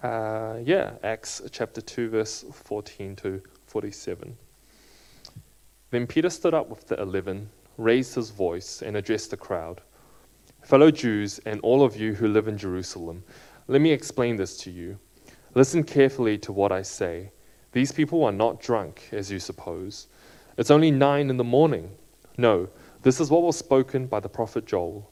Uh, yeah, Acts chapter 2, verse 14 to 47. Then Peter stood up with the eleven, raised his voice, and addressed the crowd Fellow Jews, and all of you who live in Jerusalem, let me explain this to you. Listen carefully to what I say. These people are not drunk, as you suppose. It's only nine in the morning. No, this is what was spoken by the prophet Joel.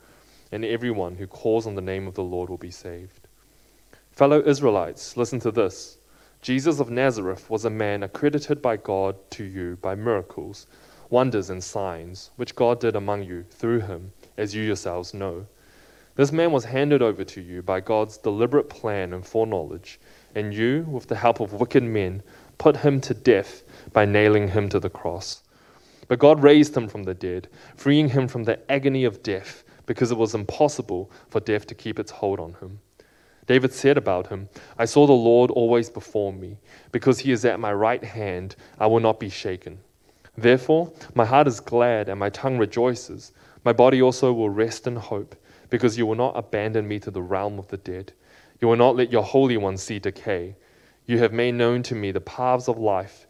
and everyone who calls on the name of the Lord will be saved. Fellow Israelites, listen to this. Jesus of Nazareth was a man accredited by God to you by miracles, wonders, and signs, which God did among you through him, as you yourselves know. This man was handed over to you by God's deliberate plan and foreknowledge, and you, with the help of wicked men, put him to death by nailing him to the cross. But God raised him from the dead, freeing him from the agony of death because it was impossible for death to keep its hold on him. David said about him, I saw the Lord always before me. Because he is at my right hand, I will not be shaken. Therefore, my heart is glad and my tongue rejoices. My body also will rest in hope, because you will not abandon me to the realm of the dead. You will not let your Holy One see decay. You have made known to me the paths of life.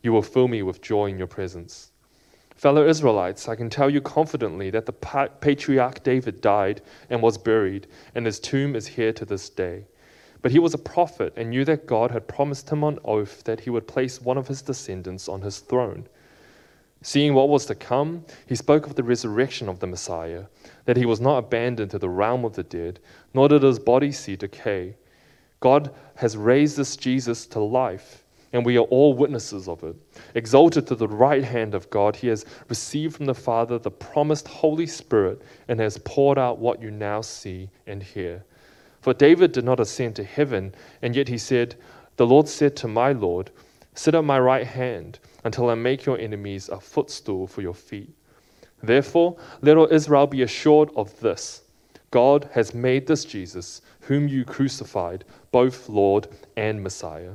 You will fill me with joy in your presence. Fellow Israelites, I can tell you confidently that the patriarch David died and was buried, and his tomb is here to this day. But he was a prophet and knew that God had promised him on oath that he would place one of his descendants on his throne. Seeing what was to come, he spoke of the resurrection of the Messiah, that he was not abandoned to the realm of the dead, nor did his body see decay. God has raised this Jesus to life and we are all witnesses of it. Exalted to the right hand of God, he has received from the Father the promised Holy Spirit and has poured out what you now see and hear. For David did not ascend to heaven, and yet he said, The Lord said to my Lord, Sit at my right hand until I make your enemies a footstool for your feet. Therefore, let all Israel be assured of this God has made this Jesus, whom you crucified, both Lord and Messiah.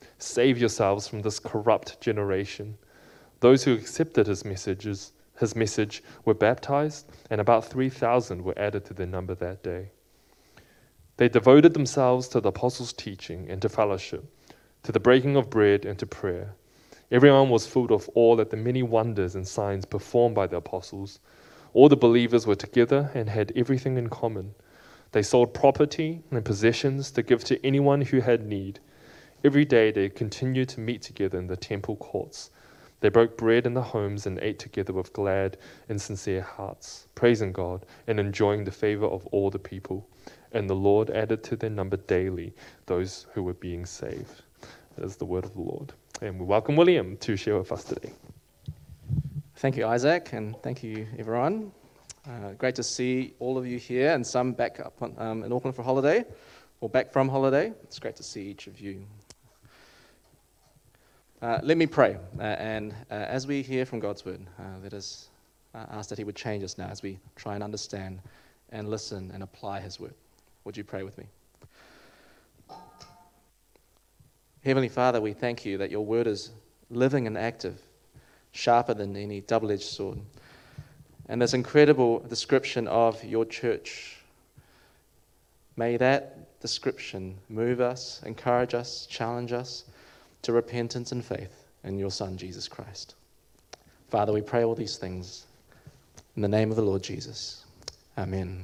Save yourselves from this corrupt generation. Those who accepted his messages, his message were baptized, and about 3,000 were added to their number that day. They devoted themselves to the apostles' teaching and to fellowship, to the breaking of bread and to prayer. Everyone was filled of awe at the many wonders and signs performed by the apostles. All the believers were together and had everything in common. They sold property and possessions to give to anyone who had need. Every day they continued to meet together in the temple courts. They broke bread in the homes and ate together with glad and sincere hearts, praising God and enjoying the favor of all the people. And the Lord added to their number daily those who were being saved. That is the word of the Lord. And we welcome William to share with us today. Thank you, Isaac, and thank you, everyone. Uh, great to see all of you here and some back up on, um, in Auckland for holiday or back from holiday. It's great to see each of you uh, let me pray. Uh, and uh, as we hear from God's word, uh, let us uh, ask that He would change us now as we try and understand and listen and apply His word. Would you pray with me? Heavenly Father, we thank you that your word is living and active, sharper than any double edged sword. And this incredible description of your church, may that description move us, encourage us, challenge us to repentance and faith in your Son, Jesus Christ. Father, we pray all these things in the name of the Lord Jesus. Amen.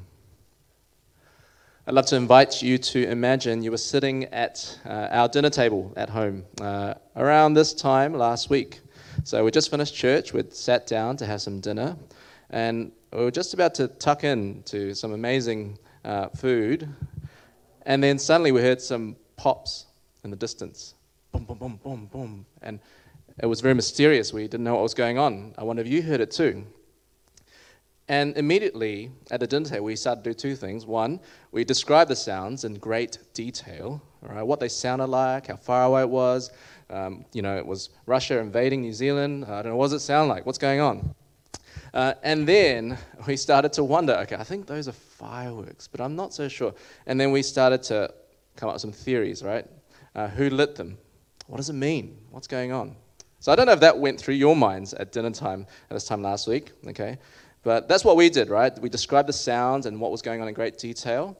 I'd love to invite you to imagine you were sitting at uh, our dinner table at home uh, around this time last week. So we just finished church, we'd sat down to have some dinner, and we were just about to tuck in to some amazing uh, food, and then suddenly we heard some pops in the distance. Boom, boom, boom, boom, boom. And it was very mysterious. We didn't know what was going on. I wonder if you heard it too. And immediately at the dinner table, we started to do two things. One, we described the sounds in great detail, all right, what they sounded like, how far away it was. Um, you know, it was Russia invading New Zealand. I don't know, what does it sound like? What's going on? Uh, and then we started to wonder, okay, I think those are fireworks, but I'm not so sure. And then we started to come up with some theories, right? Uh, who lit them? What does it mean? What's going on? So I don't know if that went through your minds at dinner time at this time last week, okay? But that's what we did, right? We described the sounds and what was going on in great detail.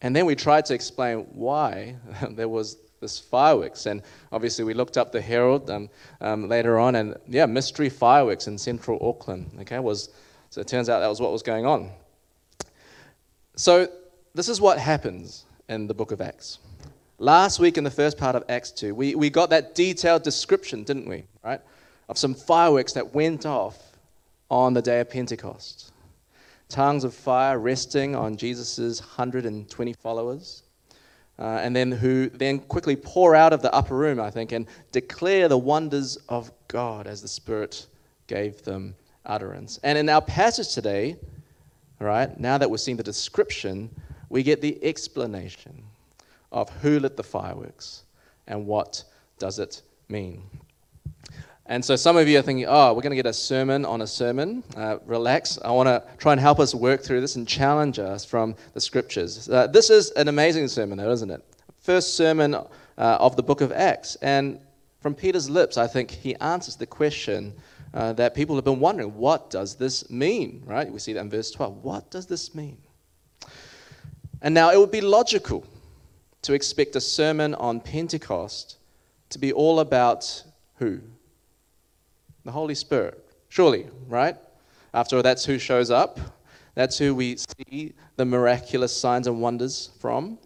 And then we tried to explain why there was this fireworks. And obviously, we looked up the Herald um, um, later on, and yeah, mystery fireworks in central Auckland. Okay, was so it turns out that was what was going on. So this is what happens in the book of Acts. Last week in the first part of Acts 2, we, we got that detailed description, didn't we? Right? Of some fireworks that went off on the day of Pentecost. Tongues of fire resting on Jesus' 120 followers. Uh, and then who then quickly pour out of the upper room, I think, and declare the wonders of God as the Spirit gave them utterance. And in our passage today, right, now that we're seeing the description, we get the explanation of who lit the fireworks and what does it mean. And so some of you are thinking, oh, we're going to get a sermon on a sermon. Uh, relax. I want to try and help us work through this and challenge us from the scriptures. Uh, this is an amazing sermon, though, isn't it? First sermon uh, of the book of Acts. And from Peter's lips, I think he answers the question uh, that people have been wondering what does this mean, right? We see that in verse 12. What does this mean? And now it would be logical to expect a sermon on Pentecost to be all about who? The Holy Spirit. Surely, right? After all, that's who shows up. That's who we see the miraculous signs and wonders from.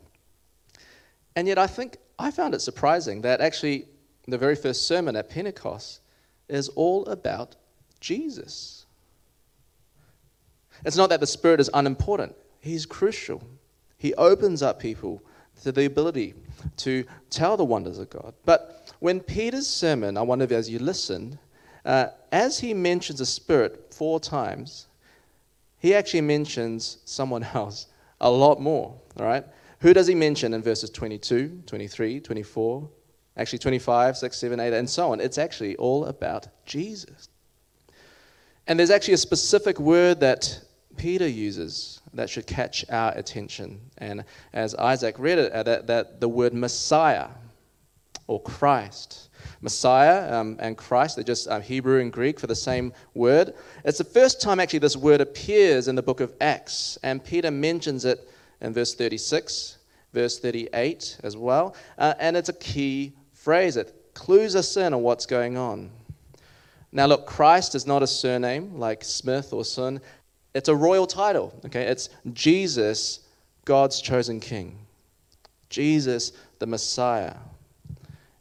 And yet, I think I found it surprising that actually the very first sermon at Pentecost is all about Jesus. It's not that the Spirit is unimportant, He's crucial. He opens up people to the ability to tell the wonders of God. But when Peter's sermon, I wonder if as you listen, uh, as he mentions the Spirit four times, he actually mentions someone else a lot more, all right? Who does he mention in verses 22, 23, 24, actually 25, 6, 7, 8, and so on? It's actually all about Jesus. And there's actually a specific word that Peter uses that should catch our attention. And as Isaac read it, uh, that, that the word Messiah or Christ. Messiah um, and Christ, they're just um, Hebrew and Greek for the same word. It's the first time actually this word appears in the book of Acts, and Peter mentions it in verse 36, verse 38 as well. Uh, and it's a key phrase, it clues us in on what's going on. Now, look, Christ is not a surname like Smith or Sun. It's a royal title, okay? It's Jesus, God's chosen king. Jesus, the Messiah.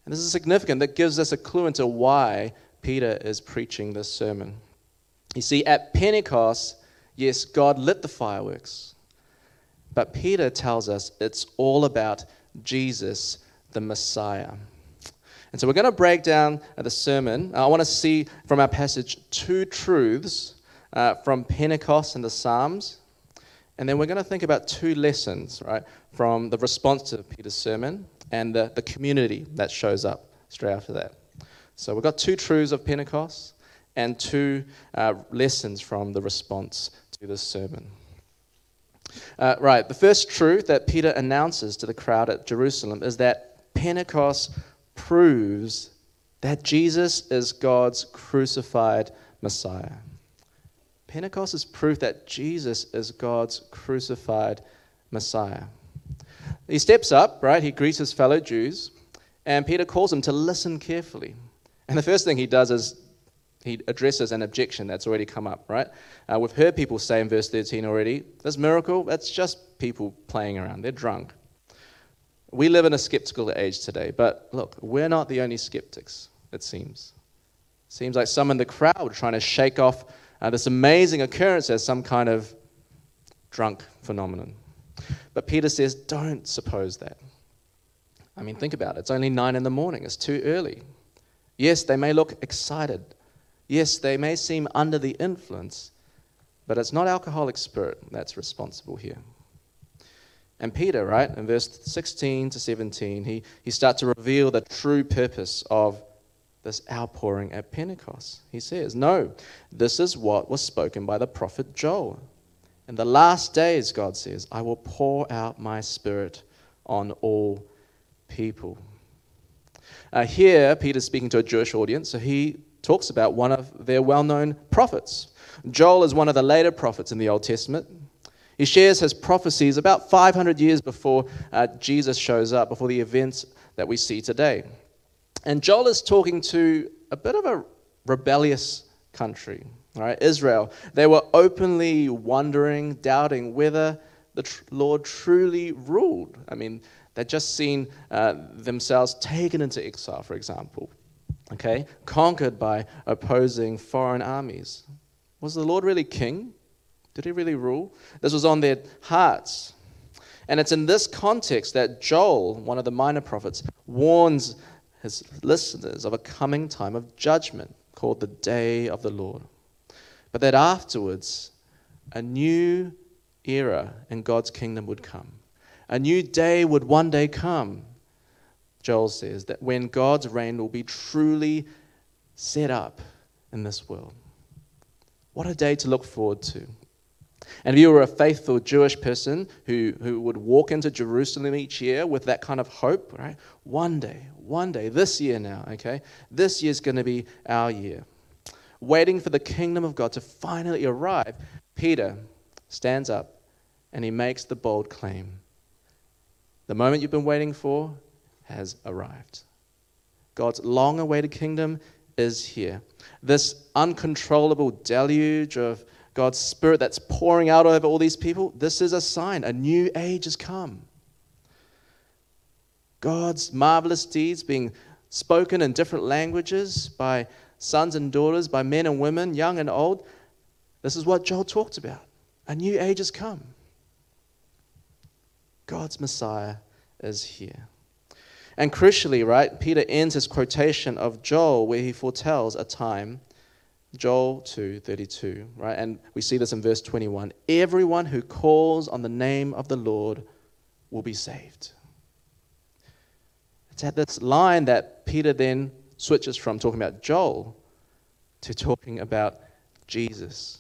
And this is significant. That gives us a clue into why Peter is preaching this sermon. You see, at Pentecost, yes, God lit the fireworks. But Peter tells us it's all about Jesus, the Messiah. And so we're going to break down the sermon. I want to see from our passage two truths uh, from Pentecost and the Psalms. And then we're going to think about two lessons, right, from the response to Peter's sermon and the, the community that shows up straight after that. So we've got two truths of Pentecost and two uh, lessons from the response to this sermon. Uh, right, the first truth that Peter announces to the crowd at Jerusalem is that Pentecost proves that Jesus is God's crucified Messiah. Pentecost is proof that Jesus is God's crucified Messiah. He steps up, right? He greets his fellow Jews, and Peter calls him to listen carefully. And the first thing he does is he addresses an objection that's already come up, right? Uh, we've heard people say in verse 13 already, this miracle, that's just people playing around. They're drunk. We live in a skeptical age today, but look, we're not the only skeptics, it seems. Seems like some in the crowd are trying to shake off uh, this amazing occurrence as some kind of drunk phenomenon. But Peter says, don't suppose that. I mean, think about it. It's only nine in the morning, it's too early. Yes, they may look excited. Yes, they may seem under the influence, but it's not alcoholic spirit that's responsible here. And Peter, right, in verse 16 to 17, he, he starts to reveal the true purpose of this outpouring at Pentecost. He says, No, this is what was spoken by the prophet Joel. In the last days, God says, I will pour out my spirit on all people. Uh, here, Peter's speaking to a Jewish audience, so he talks about one of their well known prophets. Joel is one of the later prophets in the Old Testament. He shares his prophecies about 500 years before uh, Jesus shows up, before the events that we see today. And Joel is talking to a bit of a rebellious country, right? Israel. They were openly wondering, doubting whether the tr- Lord truly ruled. I mean, they'd just seen uh, themselves taken into exile, for example, okay, conquered by opposing foreign armies. Was the Lord really king? Did he really rule? This was on their hearts. And it's in this context that Joel, one of the minor prophets, warns his listeners of a coming time of judgment called the day of the Lord. But that afterwards, a new era in God's kingdom would come. A new day would one day come, Joel says, that when God's reign will be truly set up in this world. What a day to look forward to. And if you were a faithful Jewish person who, who would walk into Jerusalem each year with that kind of hope, right? One day, one day, this year now, okay? This year's going to be our year. Waiting for the kingdom of God to finally arrive, Peter stands up and he makes the bold claim The moment you've been waiting for has arrived. God's long awaited kingdom is here. This uncontrollable deluge of God's Spirit that's pouring out over all these people, this is a sign. A new age has come. God's marvelous deeds being spoken in different languages by sons and daughters, by men and women, young and old. This is what Joel talked about. A new age has come. God's Messiah is here. And crucially, right, Peter ends his quotation of Joel where he foretells a time Joel 2:32, right? And we see this in verse 21. Everyone who calls on the name of the Lord will be saved. It's at this line that Peter then switches from talking about Joel to talking about Jesus.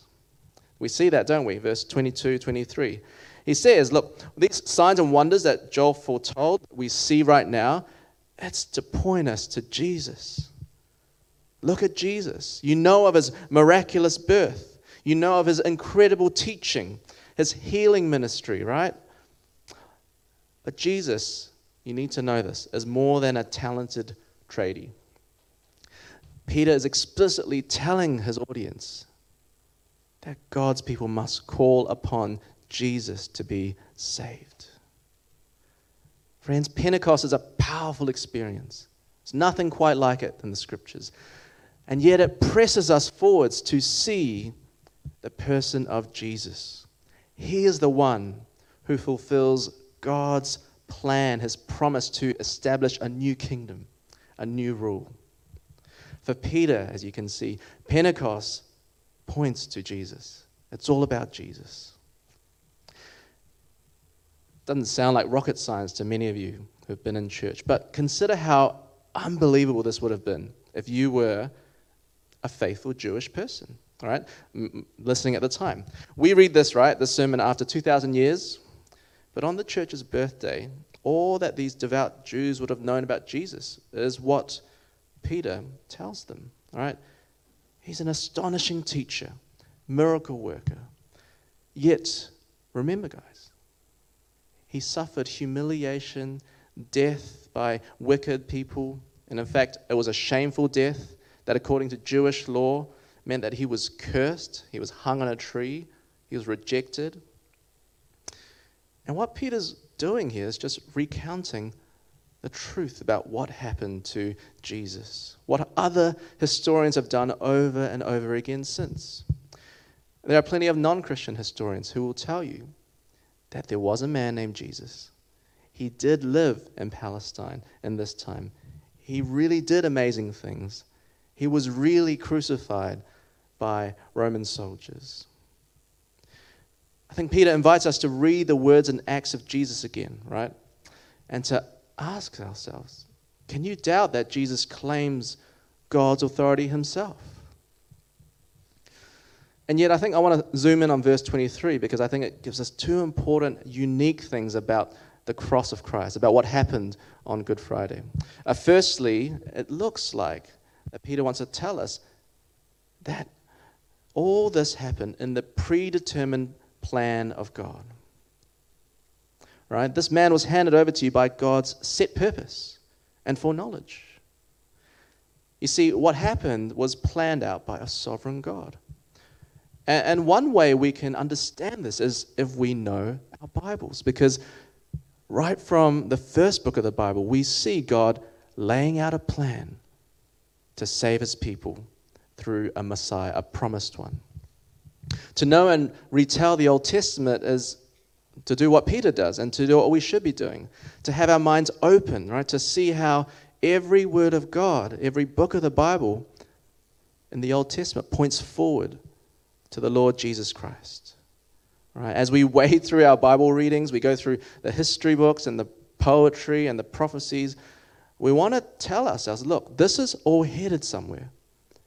We see that, don't we? Verse 22, 23. He says, Look, these signs and wonders that Joel foretold, we see right now, it's to point us to Jesus. Look at Jesus. You know of his miraculous birth, you know of his incredible teaching, his healing ministry, right? But Jesus, you need to know this, is more than a talented tradie. Peter is explicitly telling his audience that God's people must call upon Jesus to be saved. Friends, Pentecost is a powerful experience. There's nothing quite like it in the scriptures. And yet it presses us forwards to see the person of Jesus. He is the one who fulfills God's plan, his promise to establish a new kingdom, a new rule. For Peter, as you can see, Pentecost points to Jesus. It's all about Jesus. Doesn't sound like rocket science to many of you who've been in church, but consider how unbelievable this would have been if you were a faithful Jewish person, all right, listening at the time. We read this, right, the sermon after 2,000 years, but on the church's birthday, all that these devout Jews would have known about Jesus is what Peter tells them, all right? He's an astonishing teacher, miracle worker. Yet, remember, guys, he suffered humiliation, death by wicked people. And in fact, it was a shameful death that according to Jewish law meant that he was cursed, he was hung on a tree, he was rejected. And what Peter's doing here is just recounting the truth about what happened to Jesus, what other historians have done over and over again since. There are plenty of non Christian historians who will tell you that there was a man named Jesus. He did live in Palestine in this time. He really did amazing things. He was really crucified by Roman soldiers. I think Peter invites us to read the words and acts of Jesus again, right? And to ask ourselves can you doubt that Jesus claims God's authority himself? And yet, I think I want to zoom in on verse 23 because I think it gives us two important, unique things about the cross of Christ, about what happened on Good Friday. Uh, firstly, it looks like that Peter wants to tell us that all this happened in the predetermined plan of God right? This man was handed over to you by God's set purpose and foreknowledge. You see, what happened was planned out by a sovereign God. And one way we can understand this is if we know our Bibles, because right from the first book of the Bible, we see God laying out a plan to save his people through a Messiah, a promised one. To know and retell the Old Testament is to do what Peter does and to do what we should be doing, to have our minds open, right? To see how every word of God, every book of the Bible in the Old Testament points forward to the Lord Jesus Christ. Right? As we wade through our Bible readings, we go through the history books and the poetry and the prophecies, we want to tell ourselves, look, this is all headed somewhere.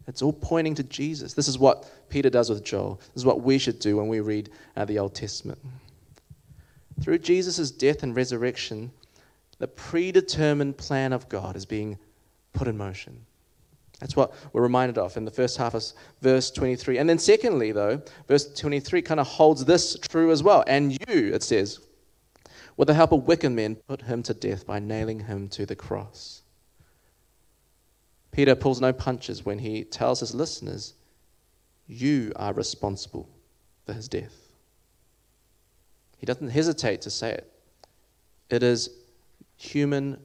It's all pointing to Jesus. This is what Peter does with Joel. This is what we should do when we read uh, the Old Testament. Through Jesus' death and resurrection, the predetermined plan of God is being put in motion. That's what we're reminded of in the first half of verse 23. And then, secondly, though, verse 23 kind of holds this true as well. And you, it says, with the help of wicked men, put him to death by nailing him to the cross. Peter pulls no punches when he tells his listeners, You are responsible for his death. He doesn't hesitate to say it. It is human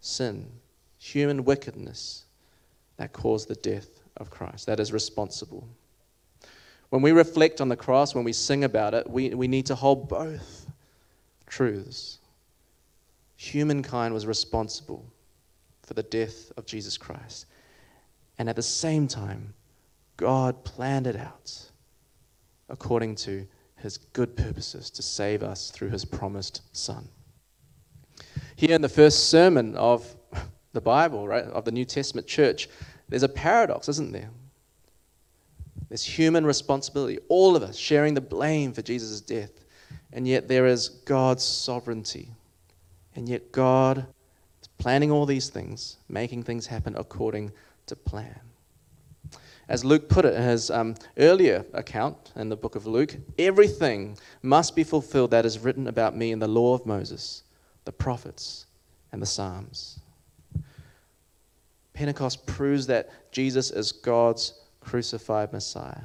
sin, human wickedness that caused the death of Christ. That is responsible. When we reflect on the cross, when we sing about it, we, we need to hold both truths. Humankind was responsible for the death of Jesus Christ. And at the same time, God planned it out according to his good purposes to save us through his promised Son. Here in the first sermon of the Bible, right, of the New Testament church, there's a paradox, isn't there? There's human responsibility, all of us sharing the blame for Jesus' death, and yet there is God's sovereignty. And yet God planning all these things, making things happen according to plan. As Luke put it in his um, earlier account in the book of Luke, everything must be fulfilled that is written about me in the law of Moses, the prophets, and the Psalms. Pentecost proves that Jesus is God's crucified Messiah.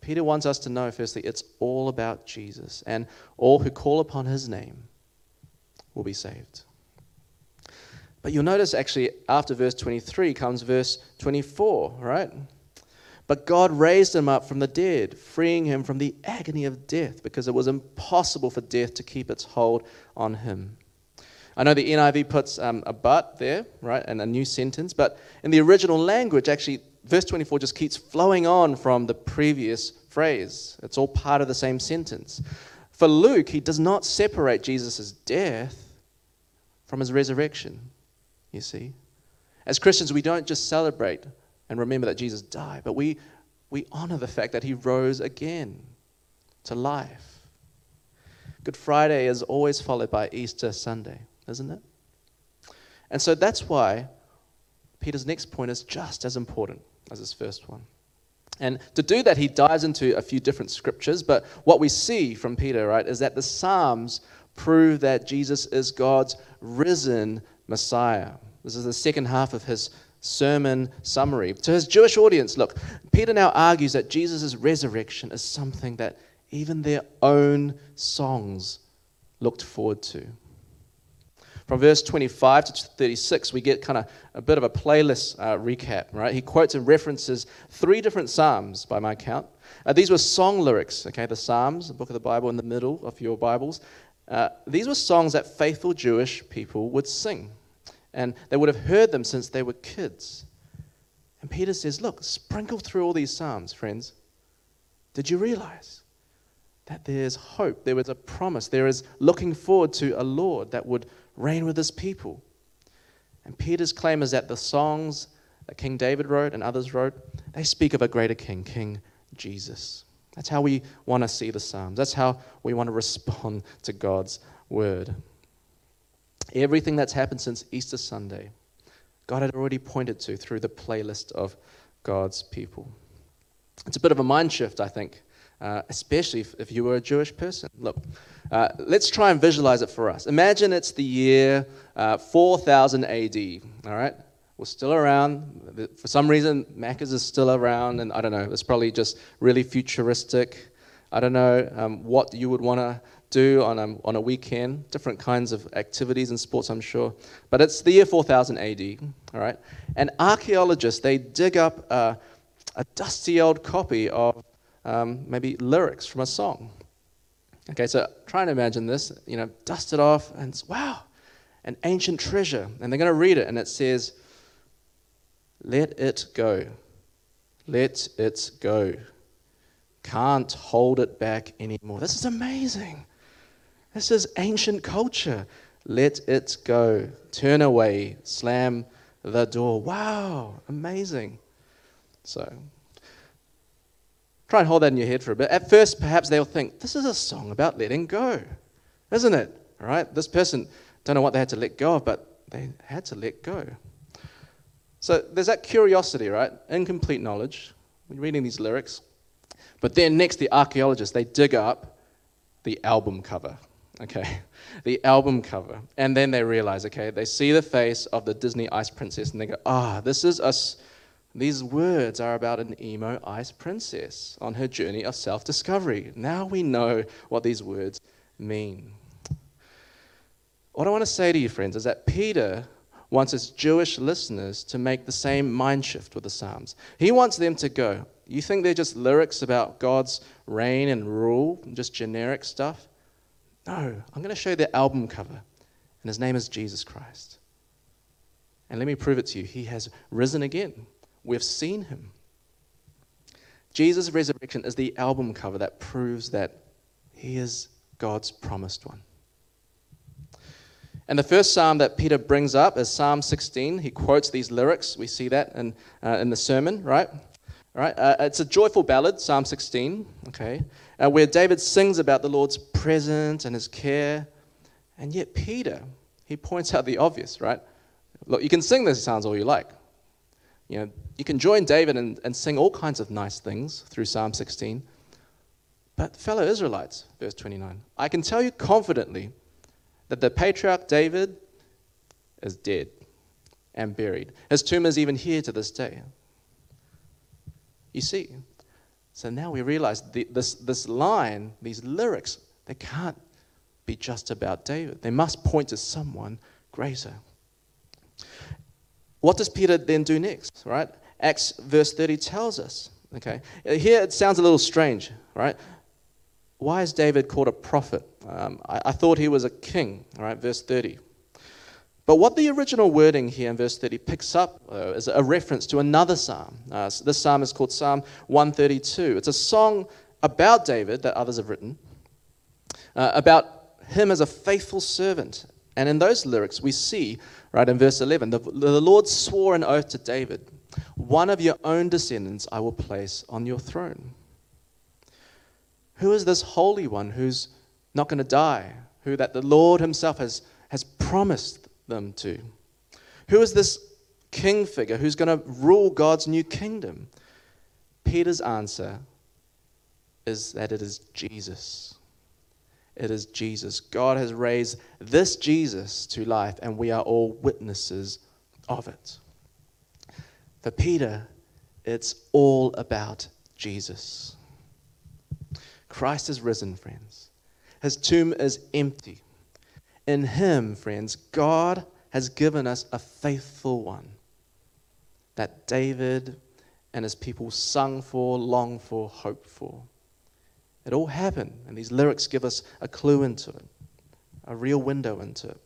Peter wants us to know, firstly, it's all about Jesus, and all who call upon his name will be saved. But you'll notice actually after verse 23 comes verse 24, right? But God raised him up from the dead, freeing him from the agony of death because it was impossible for death to keep its hold on him. I know the NIV puts um, a but there, right, and a new sentence, but in the original language, actually, verse 24 just keeps flowing on from the previous phrase. It's all part of the same sentence. For Luke, he does not separate Jesus' death from his resurrection, you see. As Christians, we don't just celebrate and remember that Jesus died, but we, we honor the fact that he rose again to life. Good Friday is always followed by Easter Sunday, isn't it? And so that's why Peter's next point is just as important as his first one. And to do that, he dives into a few different scriptures. But what we see from Peter, right, is that the Psalms prove that Jesus is God's risen Messiah. This is the second half of his sermon summary. To his Jewish audience, look, Peter now argues that Jesus' resurrection is something that even their own songs looked forward to. From verse 25 to 36, we get kind of a bit of a playlist uh, recap, right? He quotes and references three different Psalms by my count. Uh, these were song lyrics, okay? The Psalms, the book of the Bible in the middle of your Bibles. Uh, these were songs that faithful Jewish people would sing, and they would have heard them since they were kids. And Peter says, Look, sprinkle through all these Psalms, friends. Did you realize that there's hope? There was a promise. There is looking forward to a Lord that would reign with his people. And Peter's claim is that the songs that King David wrote and others wrote, they speak of a greater king, King Jesus. That's how we want to see the Psalms. That's how we want to respond to God's word. Everything that's happened since Easter Sunday, God had already pointed to through the playlist of God's people. It's a bit of a mind shift, I think, uh, especially if, if, you were a Jewish person. Look, uh, let's try and visualize it for us. Imagine it's the year uh, 4000 AD, all right? We're still around. For some reason, Macca's is still around, and I don't know, it's probably just really futuristic. I don't know um, what you would want to do on a, on a weekend, different kinds of activities and sports, I'm sure. But it's the year 4000 AD, all right? And archaeologists, they dig up a dusty old copy of um, maybe lyrics from a song. Okay, so try and imagine this, you know, dust it off, and wow, an ancient treasure. And they're going to read it, and it says, Let it go. Let it go. Can't hold it back anymore. This is amazing. This is ancient culture. Let it go. Turn away. Slam the door. Wow, amazing. So, Try and hold that in your head for a bit. At first, perhaps they'll think, this is a song about letting go, isn't it? All right? This person, don't know what they had to let go of, but they had to let go. So there's that curiosity, right? Incomplete knowledge. We're reading these lyrics. But then next, the archaeologists, they dig up the album cover. Okay, the album cover. And then they realize, okay, they see the face of the Disney Ice Princess and they go, ah, oh, this is us these words are about an emo ice princess on her journey of self discovery. Now we know what these words mean. What I want to say to you, friends, is that Peter wants his Jewish listeners to make the same mind shift with the Psalms. He wants them to go, You think they're just lyrics about God's reign and rule, just generic stuff? No, I'm going to show you the album cover, and his name is Jesus Christ. And let me prove it to you. He has risen again. We've seen him. Jesus' resurrection is the album cover that proves that he is God's promised one. And the first psalm that Peter brings up is Psalm 16. He quotes these lyrics. We see that in, uh, in the sermon, right? Right? Uh, it's a joyful ballad, Psalm 16, okay, uh, where David sings about the Lord's presence and his care. And yet, Peter, he points out the obvious, right? Look, you can sing these psalms all you like. You know, you can join David and, and sing all kinds of nice things through Psalm 16. But, fellow Israelites, verse 29, I can tell you confidently that the patriarch David is dead and buried. His tomb is even here to this day. You see, so now we realize the, this, this line, these lyrics, they can't be just about David. They must point to someone greater. What does Peter then do next, right? Acts verse 30 tells us, okay? Here it sounds a little strange, right? Why is David called a prophet? Um, I, I, thought he was a king, all right? Verse 30. But what the original wording here in verse 30 picks up uh, is a reference to another psalm. Uh, this psalm is called Psalm 132. It's a song about David that others have written, uh, about him as a faithful servant. And in those lyrics, we see Right in verse 11, the, the Lord swore an oath to David One of your own descendants I will place on your throne. Who is this Holy One who's not going to die? Who that the Lord Himself has, has promised them to? Who is this king figure who's going to rule God's new kingdom? Peter's answer is that it is Jesus. It is Jesus. God has raised this Jesus to life, and we are all witnesses of it. For Peter, it's all about Jesus. Christ is risen, friends. His tomb is empty. In him, friends, God has given us a faithful one that David and his people sung for, longed for, hoped for. It all happened, and these lyrics give us a clue into it, a real window into it.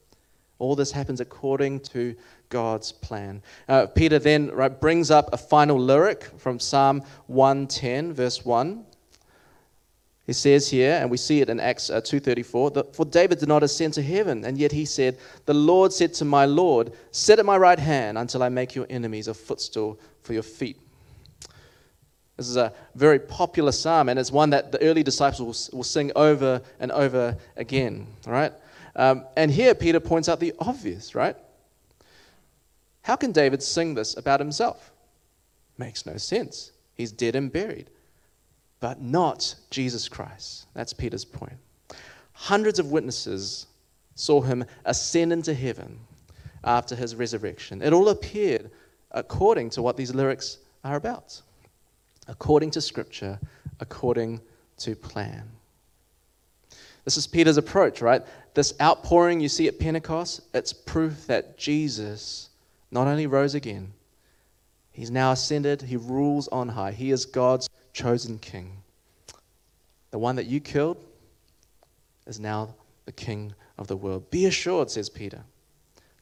All this happens according to God's plan. Uh, Peter then right, brings up a final lyric from Psalm 110, verse 1. He says here, and we see it in Acts uh, 2.34, that, For David did not ascend to heaven, and yet he said, The Lord said to my Lord, Sit at my right hand until I make your enemies a footstool for your feet. This is a very popular psalm, and it's one that the early disciples will, will sing over and over again, right? Um, and here Peter points out the obvious, right? How can David sing this about himself? Makes no sense. He's dead and buried but not Jesus Christ. That's Peter's point. Hundreds of witnesses saw him ascend into heaven after his resurrection. It all appeared according to what these lyrics are about, according to Scripture, according to plan. This is Peter's approach, right? This outpouring you see at Pentecost, it's proof that Jesus not only rose again, he's now ascended, he rules on high. He is God's chosen king. The one that you killed is now the king of the world. Be assured, says Peter.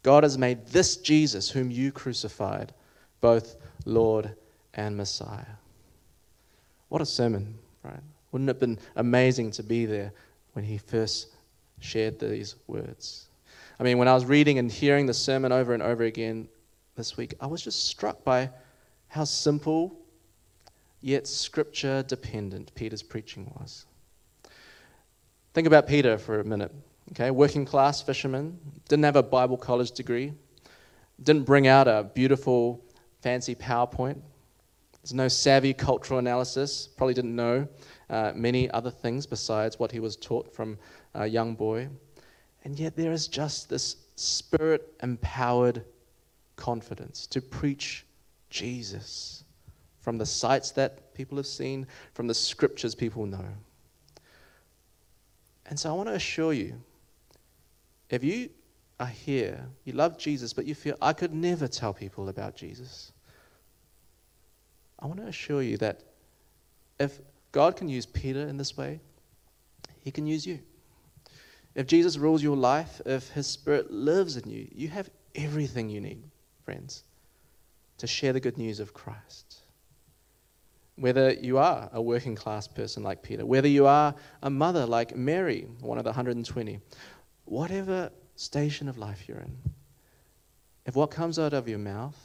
God has made this Jesus, whom you crucified, both Lord and Messiah. What a sermon, right? Wouldn't it have been amazing to be there when he first shared these words? I mean, when I was reading and hearing the sermon over and over again this week, I was just struck by how simple yet scripture dependent Peter's preaching was. Think about Peter for a minute. Okay, working class fisherman, didn't have a Bible college degree, didn't bring out a beautiful, fancy PowerPoint. There's no savvy cultural analysis, probably didn't know uh, many other things besides what he was taught from a young boy. And yet there is just this spirit empowered confidence to preach Jesus from the sights that people have seen, from the scriptures people know. And so I want to assure you if you are here, you love Jesus, but you feel, I could never tell people about Jesus, I want to assure you that if God can use Peter in this way, he can use you. If Jesus rules your life, if his spirit lives in you, you have everything you need, friends, to share the good news of Christ. Whether you are a working class person like Peter, whether you are a mother like Mary, one of the 120, whatever station of life you're in, if what comes out of your mouth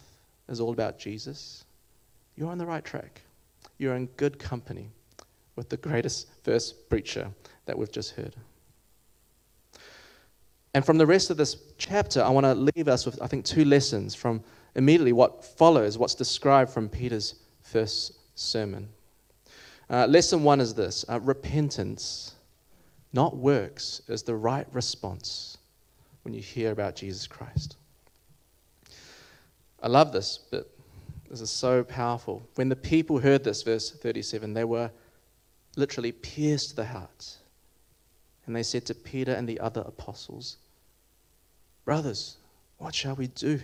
is all about Jesus, you're on the right track. You're in good company with the greatest first preacher that we've just heard. And from the rest of this chapter, I want to leave us with, I think, two lessons from immediately what follows, what's described from Peter's first sermon. Uh, lesson one is this uh, repentance, not works, is the right response when you hear about Jesus Christ. I love this bit. This is so powerful. When the people heard this, verse 37, they were literally pierced to the heart. And they said to Peter and the other apostles, Brothers, what shall we do?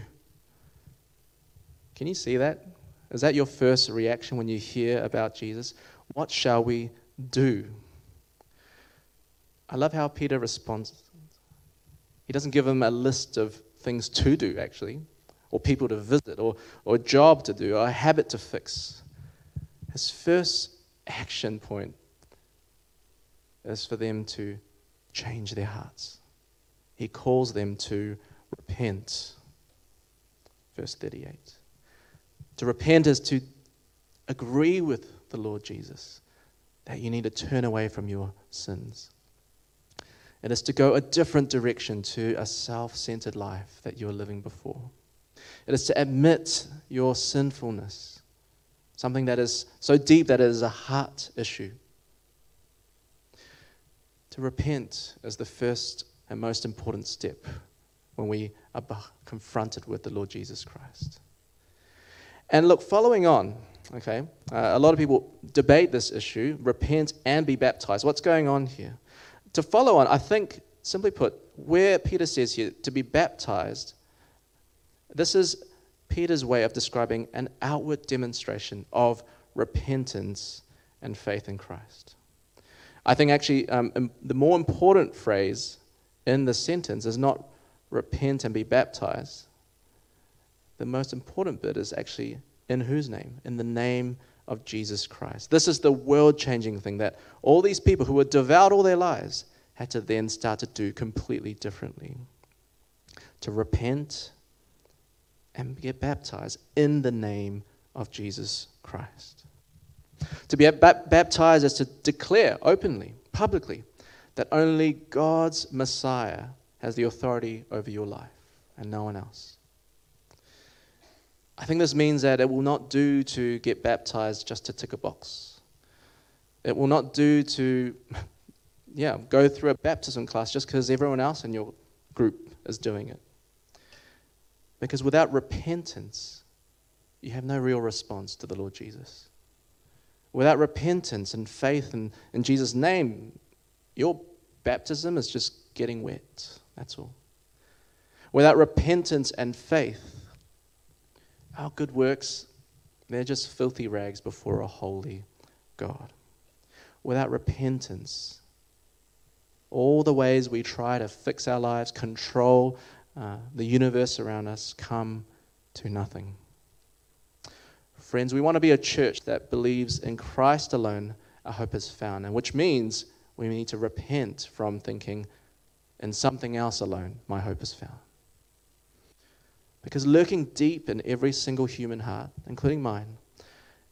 Can you see that? Is that your first reaction when you hear about Jesus? What shall we do? I love how Peter responds. He doesn't give them a list of things to do, actually, or people to visit, or, or a job to do, or a habit to fix. His first action point is for them to change their hearts. He calls them to repent. Verse 38. To repent is to agree with the Lord Jesus that you need to turn away from your sins. It is to go a different direction to a self centered life that you were living before. It is to admit your sinfulness, something that is so deep that it is a heart issue. To repent is the first and most important step when we are confronted with the Lord Jesus Christ. And look, following on, okay, uh, a lot of people debate this issue repent and be baptized. What's going on here? To follow on, I think, simply put, where Peter says here to be baptized, this is Peter's way of describing an outward demonstration of repentance and faith in Christ. I think actually um, the more important phrase in the sentence is not repent and be baptized. The most important bit is actually in whose name? In the name of Jesus Christ. This is the world changing thing that all these people who were devout all their lives had to then start to do completely differently. To repent and get baptized in the name of Jesus Christ. To be baptized is to declare openly, publicly, that only God's Messiah has the authority over your life and no one else. I think this means that it will not do to get baptized just to tick a box. It will not do to, yeah, go through a baptism class just because everyone else in your group is doing it. Because without repentance, you have no real response to the Lord Jesus. Without repentance and faith in, in Jesus' name, your baptism is just getting wet. That's all. Without repentance and faith, our good works, they're just filthy rags before a holy God. Without repentance, all the ways we try to fix our lives, control uh, the universe around us, come to nothing. Friends, we want to be a church that believes in Christ alone our hope is found, and which means we need to repent from thinking in something else alone my hope is found. Because lurking deep in every single human heart, including mine,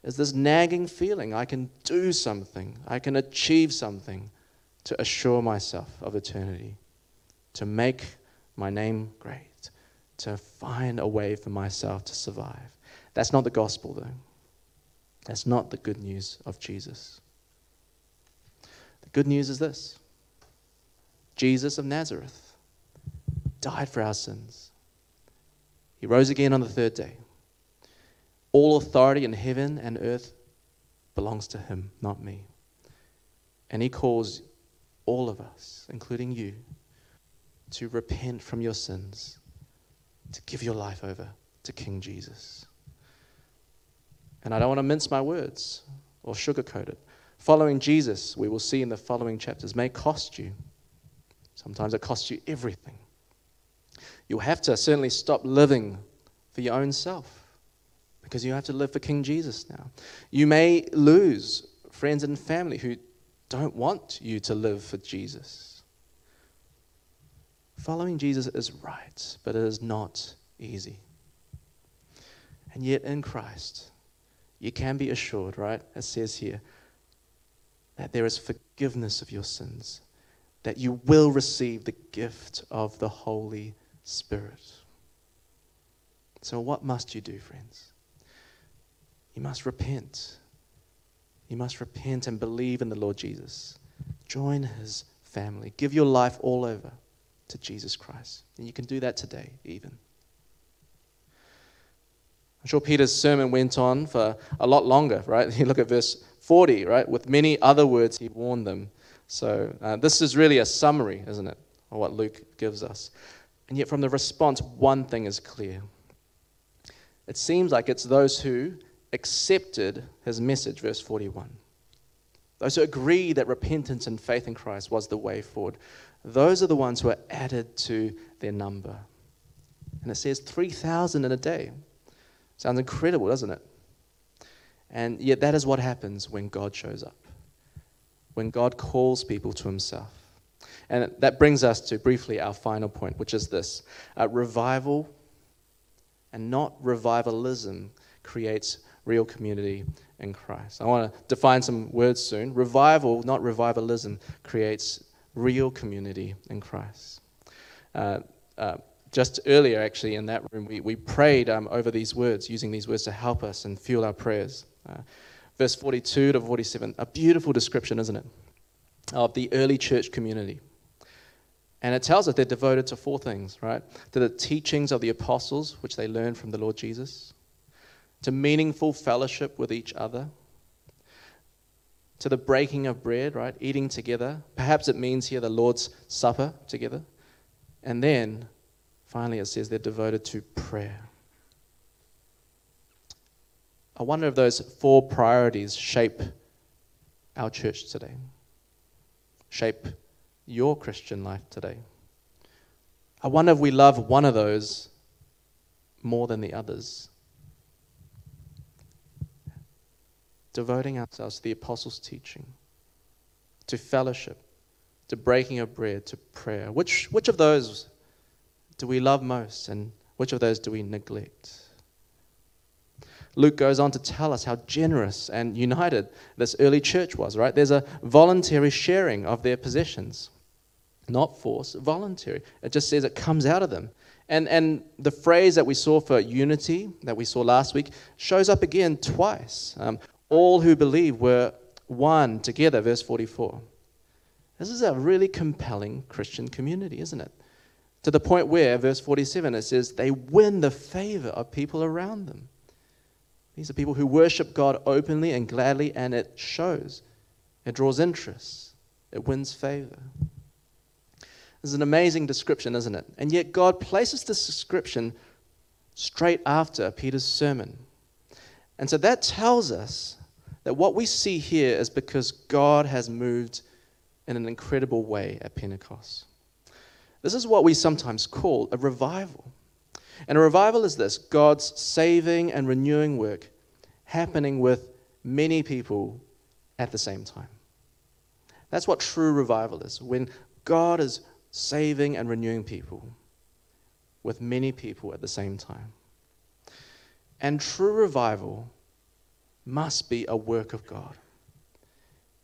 is this nagging feeling I can do something, I can achieve something to assure myself of eternity, to make my name great, to find a way for myself to survive. That's not the gospel, though. That's not the good news of Jesus. The good news is this Jesus of Nazareth died for our sins. He rose again on the third day. All authority in heaven and earth belongs to him, not me. And he calls all of us, including you, to repent from your sins, to give your life over to King Jesus. And I don't want to mince my words or sugarcoat it. Following Jesus, we will see in the following chapters, may cost you. Sometimes it costs you everything. You'll have to certainly stop living for your own self because you have to live for King Jesus now. You may lose friends and family who don't want you to live for Jesus. Following Jesus is right, but it is not easy. And yet, in Christ, you can be assured, right? It says here that there is forgiveness of your sins, that you will receive the gift of the Holy Spirit. So, what must you do, friends? You must repent. You must repent and believe in the Lord Jesus. Join his family. Give your life all over to Jesus Christ. And you can do that today, even. I'm sure Peter's sermon went on for a lot longer, right? You look at verse 40, right? With many other words, he warned them. So uh, this is really a summary, isn't it, of what Luke gives us. And yet, from the response, one thing is clear. It seems like it's those who accepted his message, verse 41. Those who agree that repentance and faith in Christ was the way forward. Those are the ones who are added to their number. And it says 3,000 in a day. Sounds incredible, doesn't it? And yet, that is what happens when God shows up, when God calls people to himself. And that brings us to briefly our final point, which is this uh, revival and not revivalism creates real community in Christ. I want to define some words soon. Revival, not revivalism, creates real community in Christ. Uh, uh, just earlier, actually, in that room, we, we prayed um, over these words, using these words to help us and fuel our prayers. Uh, verse 42 to 47, a beautiful description, isn't it, of the early church community. And it tells us they're devoted to four things, right? To the teachings of the apostles, which they learned from the Lord Jesus, to meaningful fellowship with each other, to the breaking of bread, right? Eating together. Perhaps it means here the Lord's Supper together. And then finally it says they're devoted to prayer. I wonder if those four priorities shape our church today, shape your Christian life today. I wonder if we love one of those more than the others. Devoting ourselves to the apostles' teaching, to fellowship, to breaking of bread, to prayer. Which, which of those do we love most, and which of those do we neglect? Luke goes on to tell us how generous and united this early church was, right? There's a voluntary sharing of their possessions, not force, voluntary. It just says it comes out of them. And, and the phrase that we saw for unity, that we saw last week, shows up again twice. Um, all who believe were one together, verse 44. This is a really compelling Christian community, isn't it? To the point where, verse 47, it says, they win the favor of people around them. These are people who worship God openly and gladly, and it shows. It draws interest, it wins favor. Is an amazing description, isn't it? And yet, God places this description straight after Peter's sermon. And so that tells us that what we see here is because God has moved in an incredible way at Pentecost. This is what we sometimes call a revival. And a revival is this God's saving and renewing work happening with many people at the same time. That's what true revival is when God is saving and renewing people with many people at the same time. And true revival must be a work of God.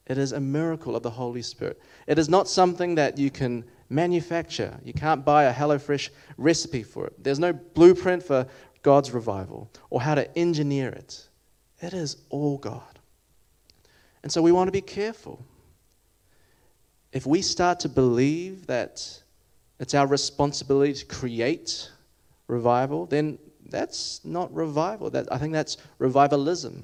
It is a miracle of the Holy Spirit. It is not something that you can manufacture. You can't buy a HelloFresh recipe for it. There's no blueprint for God's revival or how to engineer it. It is all God. And so we want to be careful. If we start to believe that it's our responsibility to create revival, then that's not revival. That, I think that's revivalism.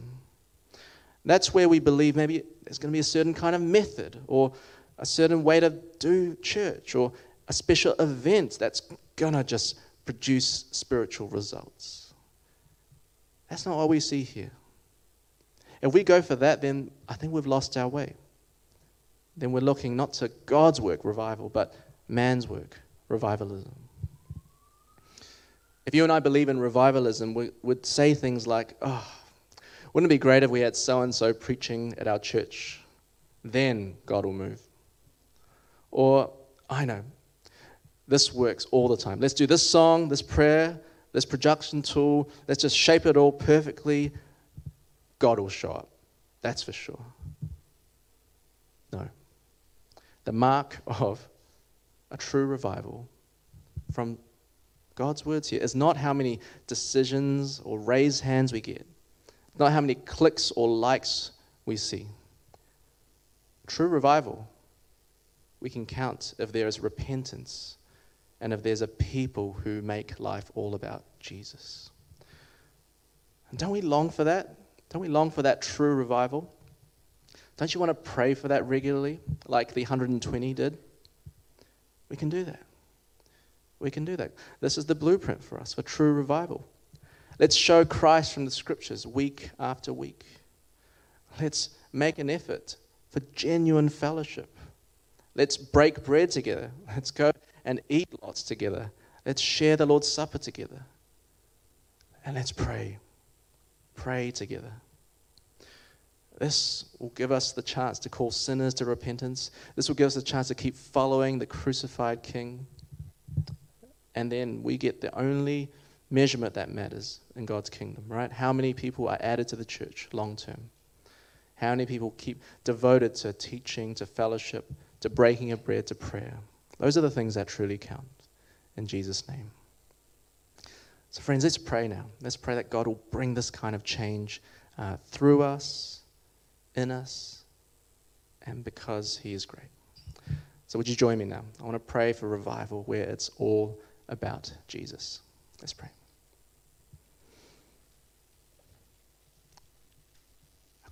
That's where we believe maybe there's going to be a certain kind of method or a certain way to do church or a special event that's going to just produce spiritual results. That's not what we see here. If we go for that, then I think we've lost our way. Then we're looking not to God's work, revival, but man's work, revivalism. If you and I believe in revivalism, we would say things like, oh, wouldn't it be great if we had so and so preaching at our church? Then God will move. Or, I know, this works all the time. Let's do this song, this prayer, this production tool. Let's just shape it all perfectly. God will show up. That's for sure. No. The mark of a true revival from God's words here is not how many decisions or raised hands we get, not how many clicks or likes we see. True revival we can count if there is repentance and if there's a people who make life all about Jesus. And don't we long for that? Don't we long for that true revival? Don't you want to pray for that regularly, like the 120 did? We can do that. We can do that. This is the blueprint for us for true revival. Let's show Christ from the scriptures week after week. Let's make an effort for genuine fellowship. Let's break bread together. Let's go and eat lots together. Let's share the Lord's Supper together. And let's pray. Pray together. This will give us the chance to call sinners to repentance. This will give us the chance to keep following the crucified King. And then we get the only measurement that matters in God's kingdom, right? How many people are added to the church long term? How many people keep devoted to teaching, to fellowship, to breaking of bread, to prayer. Those are the things that truly count in Jesus' name. So, friends, let's pray now. Let's pray that God will bring this kind of change uh, through us, in us, and because He is great. So, would you join me now? I want to pray for revival where it's all about Jesus. Let's pray.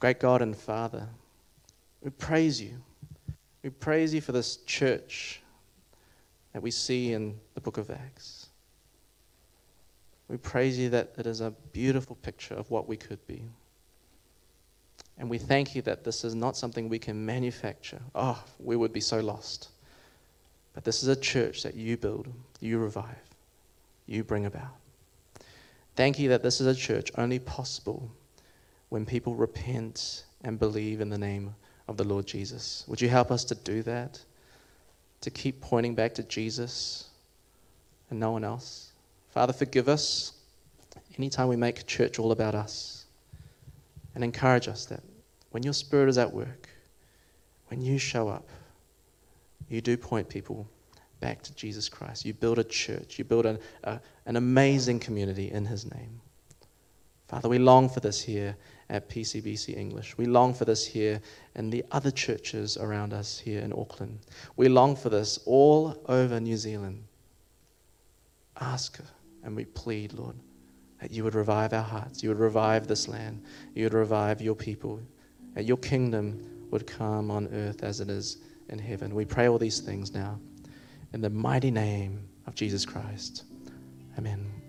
Great God and Father, we praise you. We praise you for this church that we see in the book of Acts. We praise you that it is a beautiful picture of what we could be. And we thank you that this is not something we can manufacture. Oh, we would be so lost. But this is a church that you build, you revive, you bring about. Thank you that this is a church only possible when people repent and believe in the name of the Lord Jesus. Would you help us to do that? To keep pointing back to Jesus and no one else? Father, forgive us anytime we make church all about us. And encourage us that when your Spirit is at work, when you show up, you do point people back to Jesus Christ. You build a church, you build an, a, an amazing community in His name. Father, we long for this here at PCBC English. We long for this here in the other churches around us here in Auckland. We long for this all over New Zealand. Ask and we plead, Lord, that you would revive our hearts, you would revive this land, you would revive your people, that your kingdom would come on earth as it is in heaven. We pray all these things now in the mighty name of Jesus Christ. Amen.